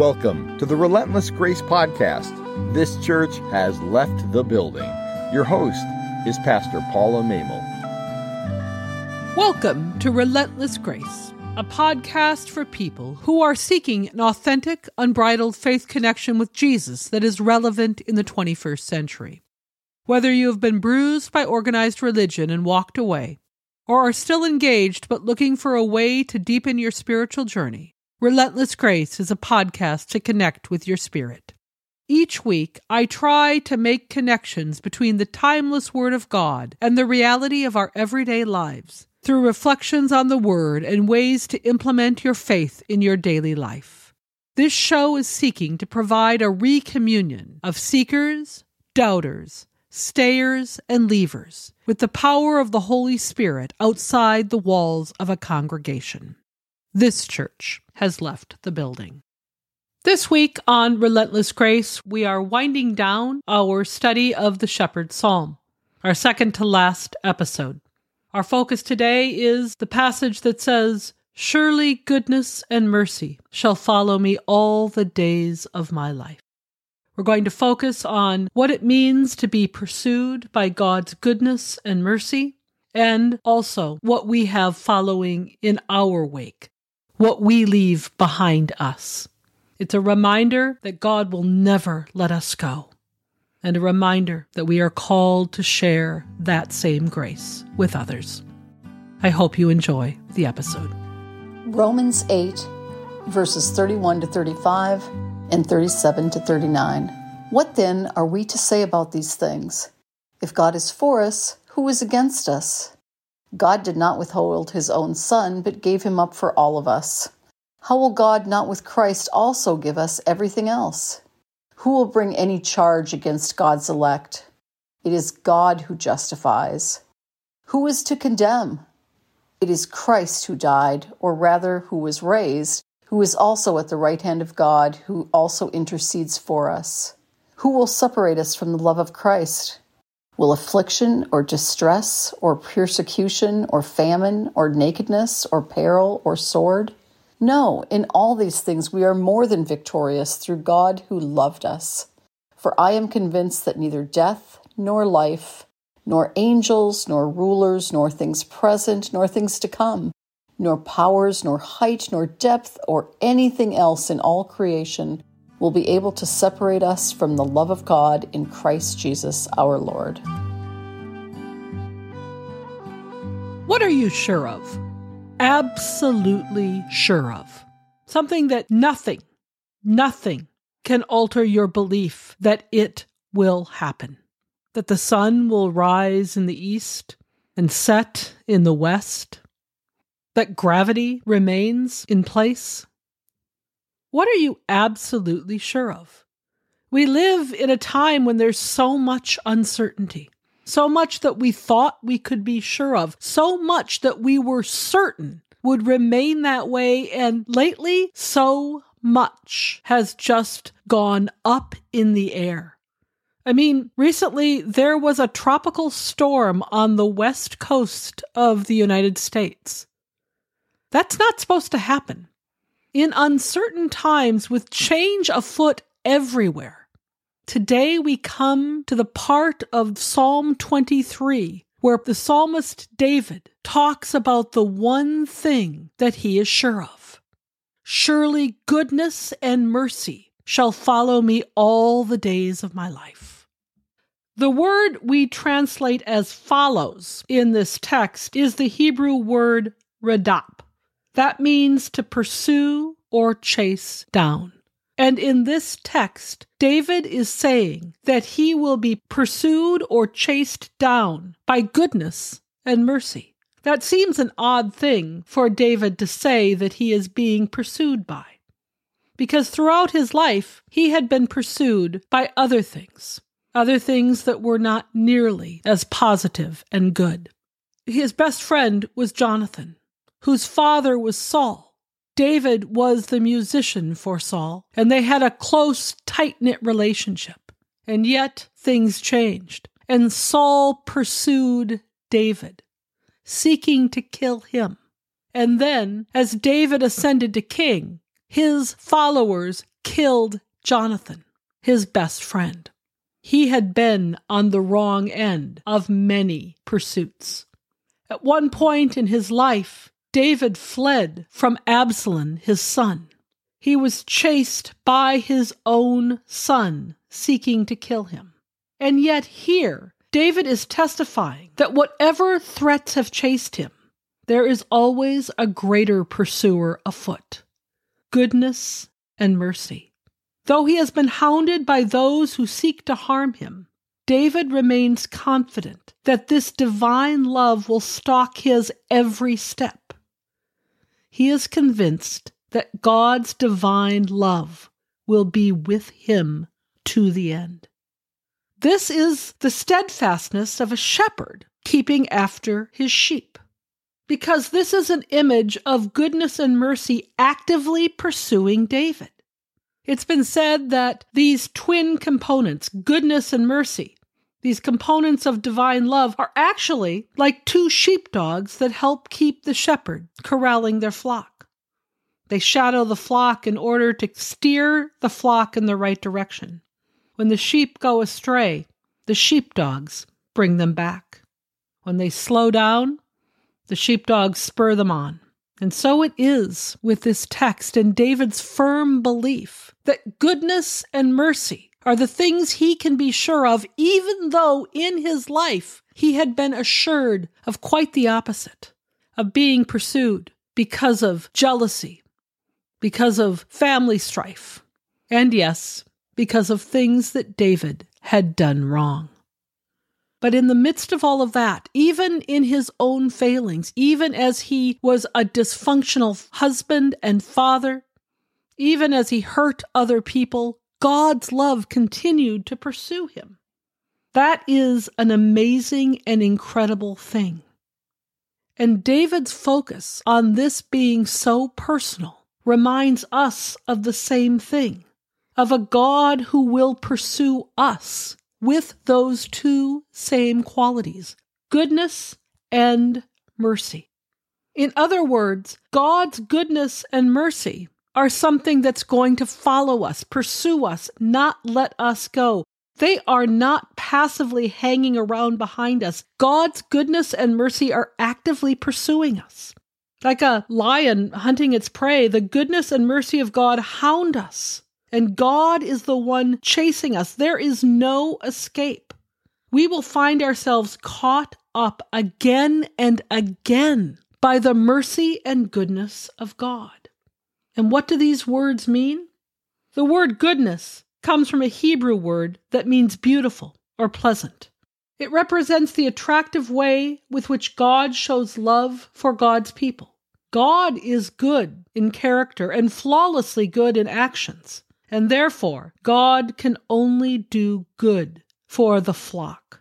Welcome to the Relentless Grace Podcast. This church has left the building. Your host is Pastor Paula Mehmel. Welcome to Relentless Grace, a podcast for people who are seeking an authentic, unbridled faith connection with Jesus that is relevant in the 21st century. Whether you have been bruised by organized religion and walked away, or are still engaged but looking for a way to deepen your spiritual journey, Relentless Grace is a podcast to connect with your spirit. Each week, I try to make connections between the timeless Word of God and the reality of our everyday lives through reflections on the Word and ways to implement your faith in your daily life. This show is seeking to provide a recommunion of seekers, doubters, stayers, and leavers with the power of the Holy Spirit outside the walls of a congregation. This church has left the building. This week on Relentless Grace, we are winding down our study of the Shepherd's Psalm, our second to last episode. Our focus today is the passage that says, Surely goodness and mercy shall follow me all the days of my life. We're going to focus on what it means to be pursued by God's goodness and mercy, and also what we have following in our wake what we leave behind us. It's a reminder that God will never let us go, and a reminder that we are called to share that same grace with others. I hope you enjoy the episode. Romans 8, verses 31 to 35 and 37 to 39. What then are we to say about these things? If God is for us, who is against us? God did not withhold his own Son, but gave him up for all of us. How will God not with Christ also give us everything else? Who will bring any charge against God's elect? It is God who justifies. Who is to condemn? It is Christ who died, or rather, who was raised, who is also at the right hand of God, who also intercedes for us. Who will separate us from the love of Christ? Will affliction or distress or persecution or famine or nakedness or peril or sword? No, in all these things we are more than victorious through God who loved us. For I am convinced that neither death nor life, nor angels, nor rulers, nor things present, nor things to come, nor powers, nor height, nor depth, or anything else in all creation will be able to separate us from the love of God in Christ Jesus our Lord. What are you sure of? Absolutely sure of. Something that nothing, nothing can alter your belief that it will happen. That the sun will rise in the east and set in the west. That gravity remains in place what are you absolutely sure of? We live in a time when there's so much uncertainty, so much that we thought we could be sure of, so much that we were certain would remain that way. And lately, so much has just gone up in the air. I mean, recently there was a tropical storm on the west coast of the United States. That's not supposed to happen in uncertain times with change afoot everywhere. Today we come to the part of Psalm 23 where the psalmist David talks about the one thing that he is sure of. Surely goodness and mercy shall follow me all the days of my life. The word we translate as follows in this text is the Hebrew word radap. That means to pursue or chase down. And in this text, David is saying that he will be pursued or chased down by goodness and mercy. That seems an odd thing for David to say that he is being pursued by. Because throughout his life, he had been pursued by other things, other things that were not nearly as positive and good. His best friend was Jonathan whose father was Saul. David was the musician for Saul, and they had a close, tight knit relationship. And yet things changed, and Saul pursued David, seeking to kill him. And then, as David ascended to king, his followers killed Jonathan, his best friend. He had been on the wrong end of many pursuits. At one point in his life, David fled from Absalom, his son. He was chased by his own son, seeking to kill him. And yet, here, David is testifying that whatever threats have chased him, there is always a greater pursuer afoot goodness and mercy. Though he has been hounded by those who seek to harm him, David remains confident that this divine love will stalk his every step. He is convinced that God's divine love will be with him to the end. This is the steadfastness of a shepherd keeping after his sheep. Because this is an image of goodness and mercy actively pursuing David. It's been said that these twin components, goodness and mercy, these components of divine love, are actually like two sheepdogs that help keep the shepherd corralling their flock. They shadow the flock in order to steer the flock in the right direction. When the sheep go astray, the sheepdogs bring them back. When they slow down, the sheepdogs spur them on. And so it is with this text and David's firm belief that goodness and mercy are the things he can be sure of, even though in his life he had been assured of quite the opposite of being pursued because of jealousy, because of family strife, and yes, because of things that David had done wrong. But in the midst of all of that, even in his own failings, even as he was a dysfunctional husband and father, even as he hurt other people, God's love continued to pursue him. That is an amazing and incredible thing. And David's focus on this being so personal reminds us of the same thing of a God who will pursue us with those two same qualities goodness and mercy. In other words, God's goodness and mercy are something that's going to follow us, pursue us, not let us go. They are not passively hanging around behind us. God's goodness and mercy are actively pursuing us. Like a lion hunting its prey, the goodness and mercy of God hound us and God is the one chasing us. There is no escape. We will find ourselves caught up again and again by the mercy and goodness of God. And what do these words mean? The word goodness comes from a Hebrew word that means beautiful or pleasant. It represents the attractive way with which God shows love for God's people. God is good in character and flawlessly good in actions and therefore God can only do good for the flock.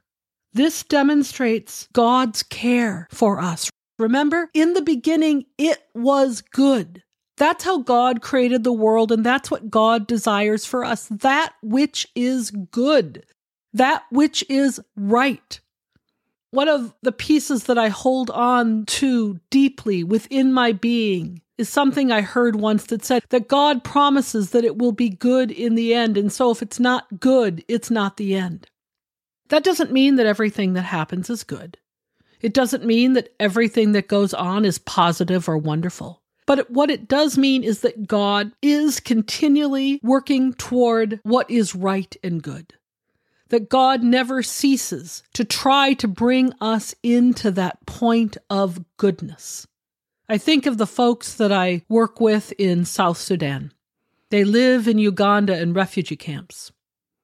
This demonstrates God's care for us. Remember, in the beginning, it was good. That's how God created the world, and that's what God desires for us that which is good, that which is right. One of the pieces that I hold on to deeply within my being is something I heard once that said that God promises that it will be good in the end. And so if it's not good, it's not the end. That doesn't mean that everything that happens is good. It doesn't mean that everything that goes on is positive or wonderful. But what it does mean is that God is continually working toward what is right and good. That God never ceases to try to bring us into that point of goodness. I think of the folks that I work with in South Sudan. They live in Uganda in refugee camps.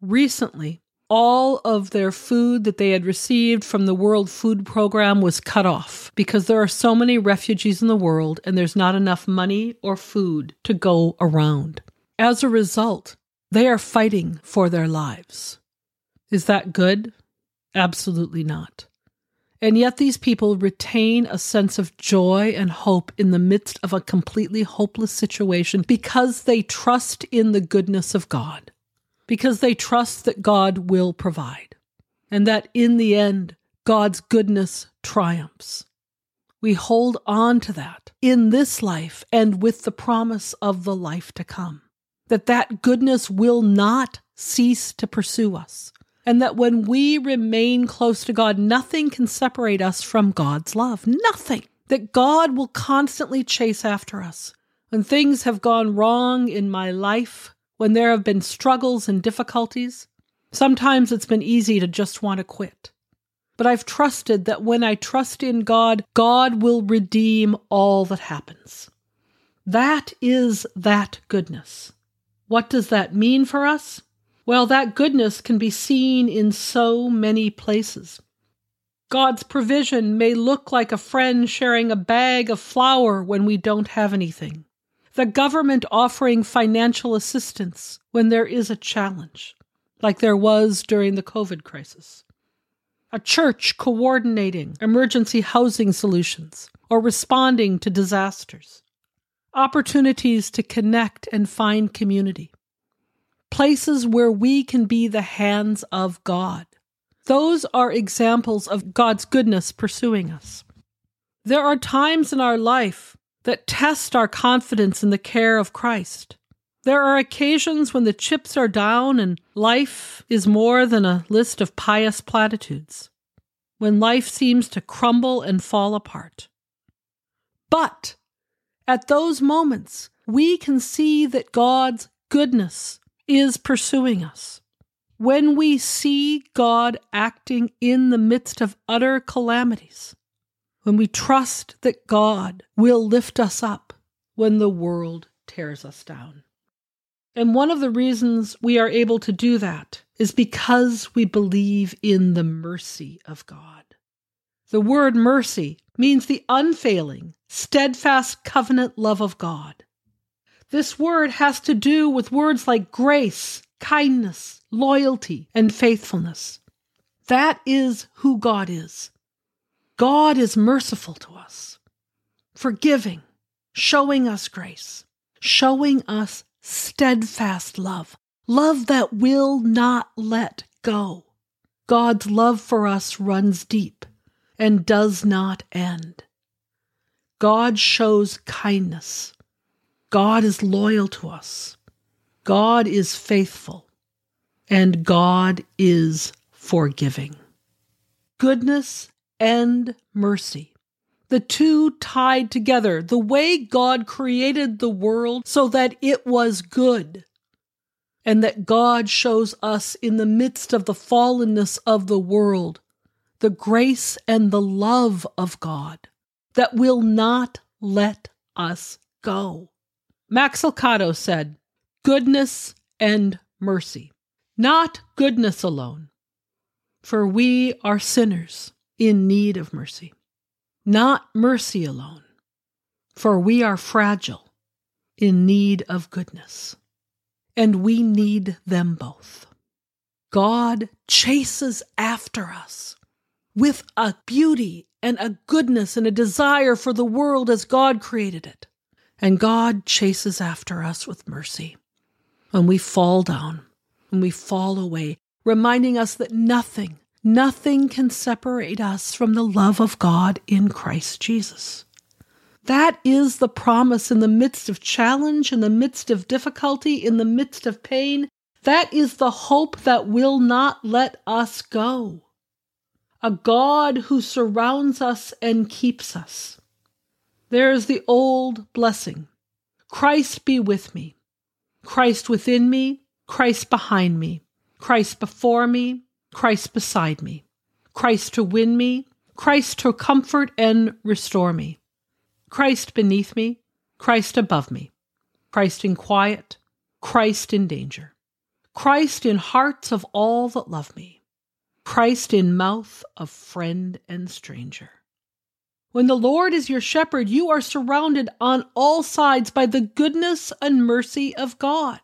Recently, all of their food that they had received from the World Food Program was cut off because there are so many refugees in the world and there's not enough money or food to go around. As a result, they are fighting for their lives. Is that good? Absolutely not. And yet, these people retain a sense of joy and hope in the midst of a completely hopeless situation because they trust in the goodness of God, because they trust that God will provide, and that in the end, God's goodness triumphs. We hold on to that in this life and with the promise of the life to come. that that goodness will not cease to pursue us, and that when we remain close to God, nothing can separate us from God's love. Nothing. That God will constantly chase after us. When things have gone wrong in my life, when there have been struggles and difficulties, sometimes it's been easy to just want to quit. But I've trusted that when I trust in God, God will redeem all that happens. That is that goodness. What does that mean for us? Well, that goodness can be seen in so many places. God's provision may look like a friend sharing a bag of flour when we don't have anything. The government offering financial assistance when there is a challenge, like there was during the COVID crisis. A church coordinating emergency housing solutions or responding to disasters opportunities to connect and find community, places where we can be the hands of God. Those are examples of God's goodness pursuing us. There are times in our life that test our confidence in the care of Christ. There are occasions when the chips are down and life is more than a list of pious platitudes, when life seems to crumble and fall apart. But at those moments, we can see that God's goodness is pursuing us. When we see God acting in the midst of utter calamities, when we trust that God will lift us up when the world tears us down. And one of the reasons we are able to do that is because we believe in the mercy of God. The word mercy means the unfailing, steadfast covenant love of God. This word has to do with words like grace, kindness, loyalty, and faithfulness. That is who God is. God is merciful to us, forgiving, showing us grace, showing us steadfast love, love that will not let go. God's love for us runs deep and does not end. God shows kindness. God is loyal to us. God is faithful. And God is forgiving. Goodness and mercy. The two tied together, the way God created the world so that it was good, and that God shows us in the midst of the fallenness of the world the grace and the love of God that will not let us go. Max Lucado said, Goodness and mercy, not goodness alone, for we are sinners in need of mercy, not mercy alone, for we are fragile in need of goodness, and we need them both. God chases after us with a beauty and a goodness and a desire for the world as God created it. And God chases after us with mercy. When we fall down, when we fall away, reminding us that nothing, nothing can separate us from the love of God in Christ Jesus. That is the promise in the midst of challenge, in the midst of difficulty, in the midst of pain. That is the hope that will not let us go a God who surrounds us and keeps us. There is the old blessing Christ be with me, Christ within me, Christ behind me, Christ before me, Christ beside me, Christ to win me, Christ to comfort and restore me, Christ beneath me, Christ above me, Christ in quiet, Christ in danger, Christ in hearts of all that love me. Christ in mouth of friend and stranger. When the Lord is your shepherd, you are surrounded on all sides by the goodness and mercy of God.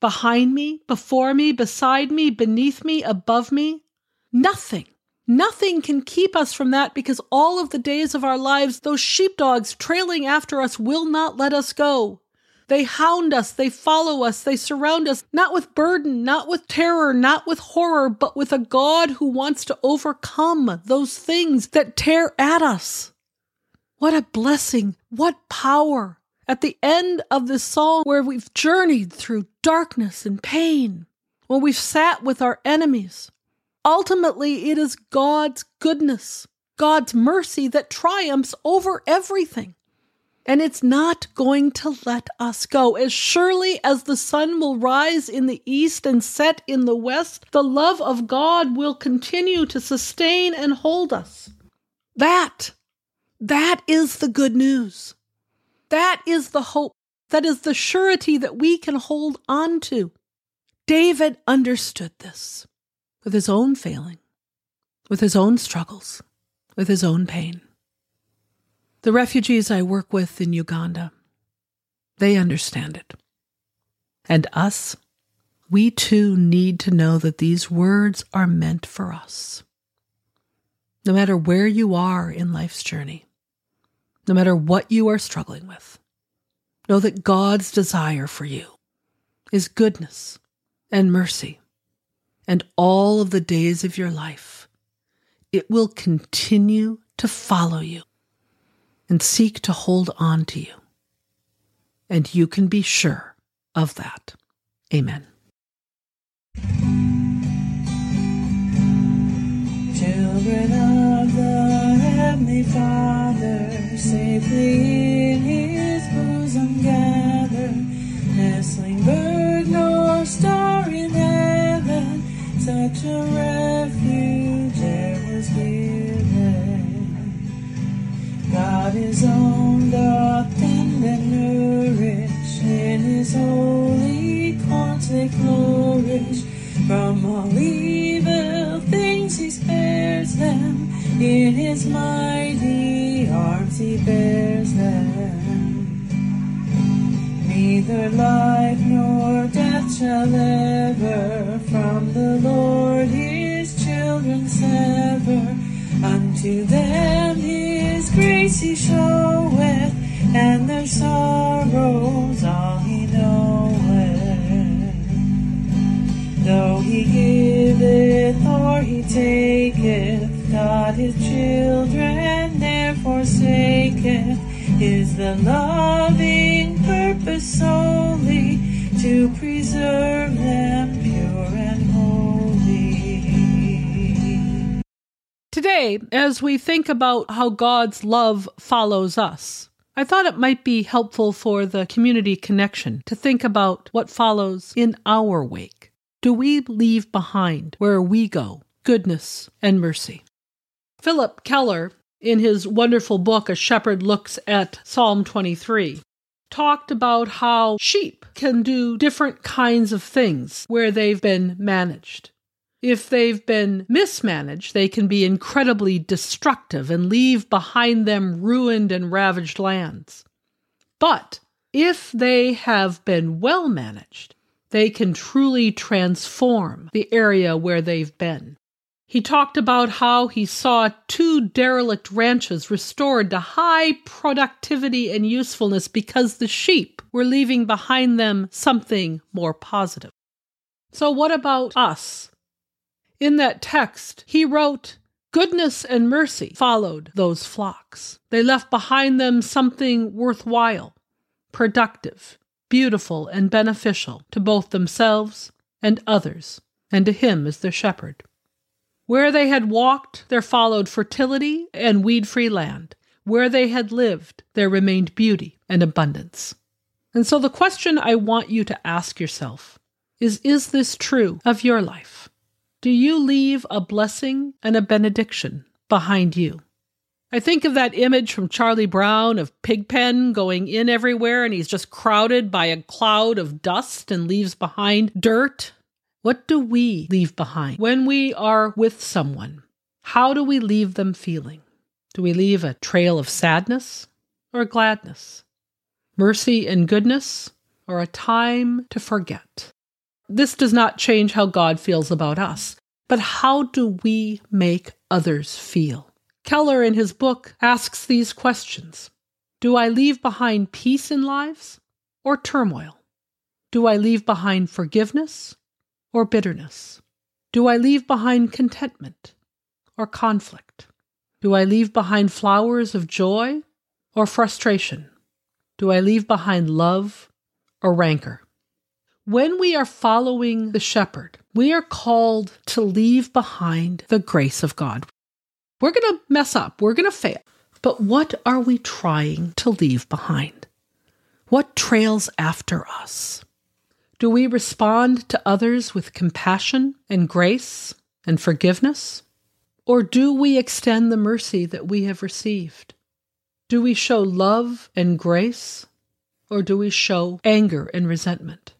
Behind me, before me, beside me, beneath me, above me, nothing, nothing can keep us from that because all of the days of our lives, those sheepdogs trailing after us will not let us go. They hound us, they follow us, they surround us, not with burden, not with terror, not with horror, but with a God who wants to overcome those things that tear at us. What a blessing, what power, At the end of this song, where we've journeyed through darkness and pain, when we've sat with our enemies, ultimately it is God's goodness, God's mercy that triumphs over everything. And it's not going to let us go. As surely as the sun will rise in the east and set in the west, the love of God will continue to sustain and hold us. That, that is the good news. That is the hope. That is the surety that we can hold on to. David understood this with his own failing, with his own struggles, with his own pain. The refugees I work with in Uganda, they understand it. And us, we too need to know that these words are meant for us. No matter where you are in life's journey, no matter what you are struggling with, know that God's desire for you is goodness and mercy, and all of the days of your life. It will continue to follow you and seek to hold on to you. And you can be sure of that. Amen. Children of the Heavenly Father, safely in His bosom gather, nestling bird nor star in heaven, such a refuge there was given. God his own doth tend and nourish, in his holy corns they flourish. From all evil things he spares them, in his mighty bears them. Neither life nor death shall ever from the Lord his children sever. Unto them his grace he showeth, and their sorrows all he knoweth. Though he giveth or he taketh, God his children is the loving purpose solely to preserve them pure and holy. Today, as we think about how God's love follows us, I thought it might be helpful for the community connection to think about what follows in our wake. Do we leave behind where we go goodness and mercy? Philip Keller, in his wonderful book, A Shepherd Looks at Psalm 23, talked about how sheep can do different kinds of things where they've been managed. If they've been mismanaged, they can be incredibly destructive and leave behind them ruined and ravaged lands. But if they have been well managed, they can truly transform the area where they've been. He talked about how he saw two derelict ranches restored to high productivity and usefulness because the sheep were leaving behind them something more positive. So, what about us? In that text, he wrote, Goodness and mercy followed those flocks. They left behind them something worthwhile, productive, beautiful, and beneficial to both themselves and others, and to him as their shepherd. Where they had walked, there followed fertility and weed free land. Where they had lived, there remained beauty and abundance. And so the question I want you to ask yourself is Is this true of your life? Do you leave a blessing and a benediction behind you? I think of that image from Charlie Brown of Pigpen going in everywhere and he's just crowded by a cloud of dust and leaves behind dirt. What do we leave behind when we are with someone? How do we leave them feeling? Do we leave a trail of sadness or gladness? Mercy and goodness or a time to forget? This does not change how God feels about us, but how do we make others feel? Keller, in his book, asks these questions Do I leave behind peace in lives or turmoil? Do I leave behind forgiveness or bitterness? Do I leave behind contentment or conflict? Do I leave behind flowers of joy or frustration? Do I leave behind love or rancor? When we are following the shepherd, we are called to leave behind the grace of God. We're going to mess up, we're going to fail. But what are we trying to leave behind? What trails after us? Do we respond to others with compassion and grace and forgiveness? Or do we extend the mercy that we have received? Do we show love and grace? Or do we show anger and resentment?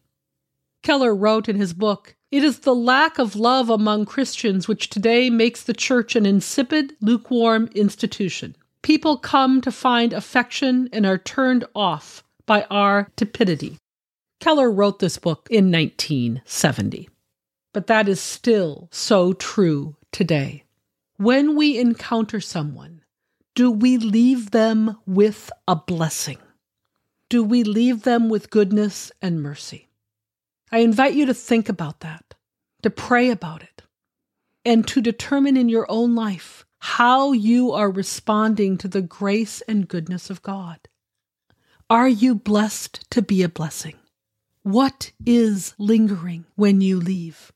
Keller wrote in his book, It is the lack of love among Christians which today makes the church an insipid, lukewarm institution. People come to find affection and are turned off by our tepidity. Keller wrote this book in 1970. But that is still so true today. When we encounter someone, do we leave them with a blessing? Do we leave them with goodness and mercy? I invite you to think about that, to pray about it, and to determine in your own life how you are responding to the grace and goodness of God. Are you blessed to be a blessing? What is lingering when you leave?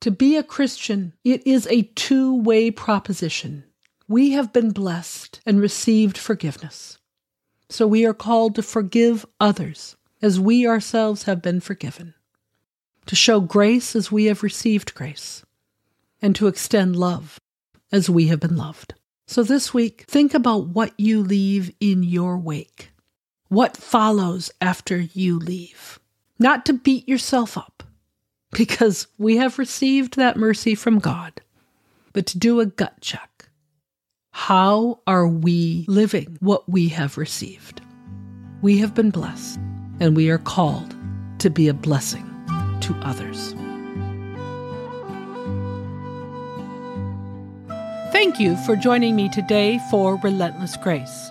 To be a Christian, it is a two way proposition. We have been blessed and received forgiveness. So we are called to forgive others as we ourselves have been forgiven to show grace as we have received grace, and to extend love as we have been loved. So this week, think about what you leave in your wake. What follows after you leave? Not to beat yourself up, because we have received that mercy from God, but to do a gut check. How are we living what we have received? We have been blessed, and we are called to be a blessing to others. Thank you for joining me today for Relentless Grace.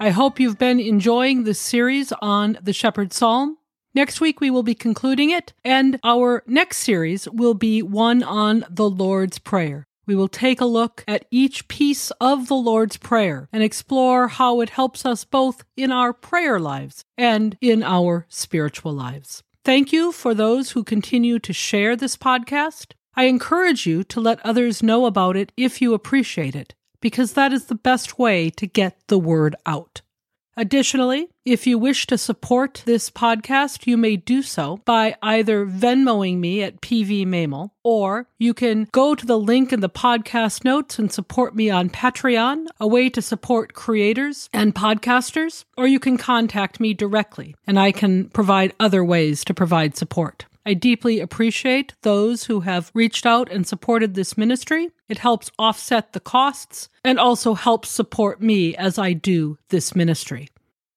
I hope you've been enjoying this series on the Shepherd's Psalm. Next week, we will be concluding it, and our next series will be one on the Lord's Prayer. We will take a look at each piece of the Lord's Prayer and explore how it helps us both in our prayer lives and in our spiritual lives. Thank you for those who continue to share this podcast. I encourage you to let others know about it if you appreciate it, because that is the best way to get the word out. Additionally, if you wish to support this podcast, you may do so by either Venmoing me at PV or you can go to the link in the podcast notes and support me on Patreon, a way to support creators and podcasters, or you can contact me directly and I can provide other ways to provide support. I deeply appreciate those who have reached out and supported this ministry. It helps offset the costs and also helps support me as I do this ministry.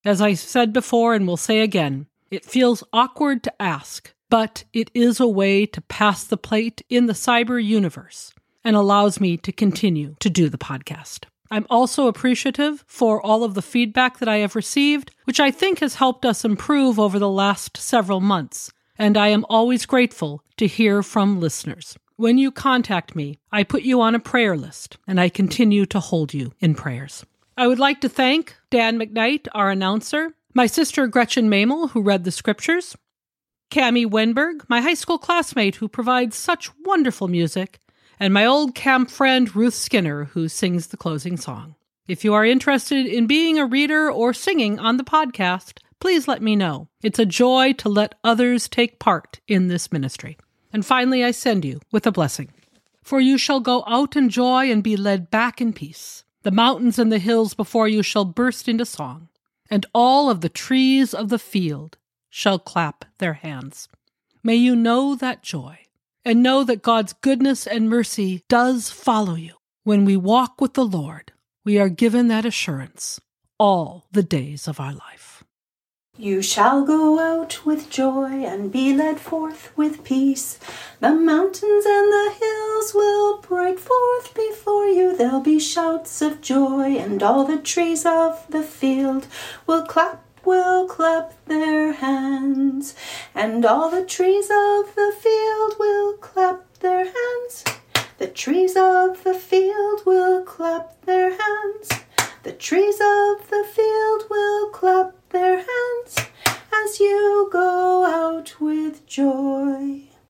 As I said before and will say again, it feels awkward to ask, but it is a way to pass the plate in the cyber universe and allows me to continue to do the podcast. I'm also appreciative for all of the feedback that I have received, which I think has helped us improve over the last several months and I am always grateful to hear from listeners. When you contact me, I put you on a prayer list, and I continue to hold you in prayers. I would like to thank Dan McKnight, our announcer, my sister Gretchen Mehmel, who read the scriptures, Camy Wenberg, my high school classmate who provides such wonderful music, and my old camp friend Ruth Skinner, who sings the closing song. If you are interested in being a reader or singing on the podcast, please let me know. It's a joy to let others take part in this ministry. And finally, I send you with a blessing. For you shall go out in joy and be led back in peace. The mountains and the hills before you shall burst into song, and all of the trees of the field shall clap their hands. May you know that joy, and know that God's goodness and mercy does follow you. When we walk with the Lord, we are given that assurance all the days of our life. You shall go out with joy and be led forth with peace. The mountains and the hills will break forth before you. There'll be shouts of joy, and all the trees of the field will clap, will clap their hands. And all the trees of the field will clap their hands. The trees of the field will clap their hands. The trees of the field will clap their hands as you go out with joy.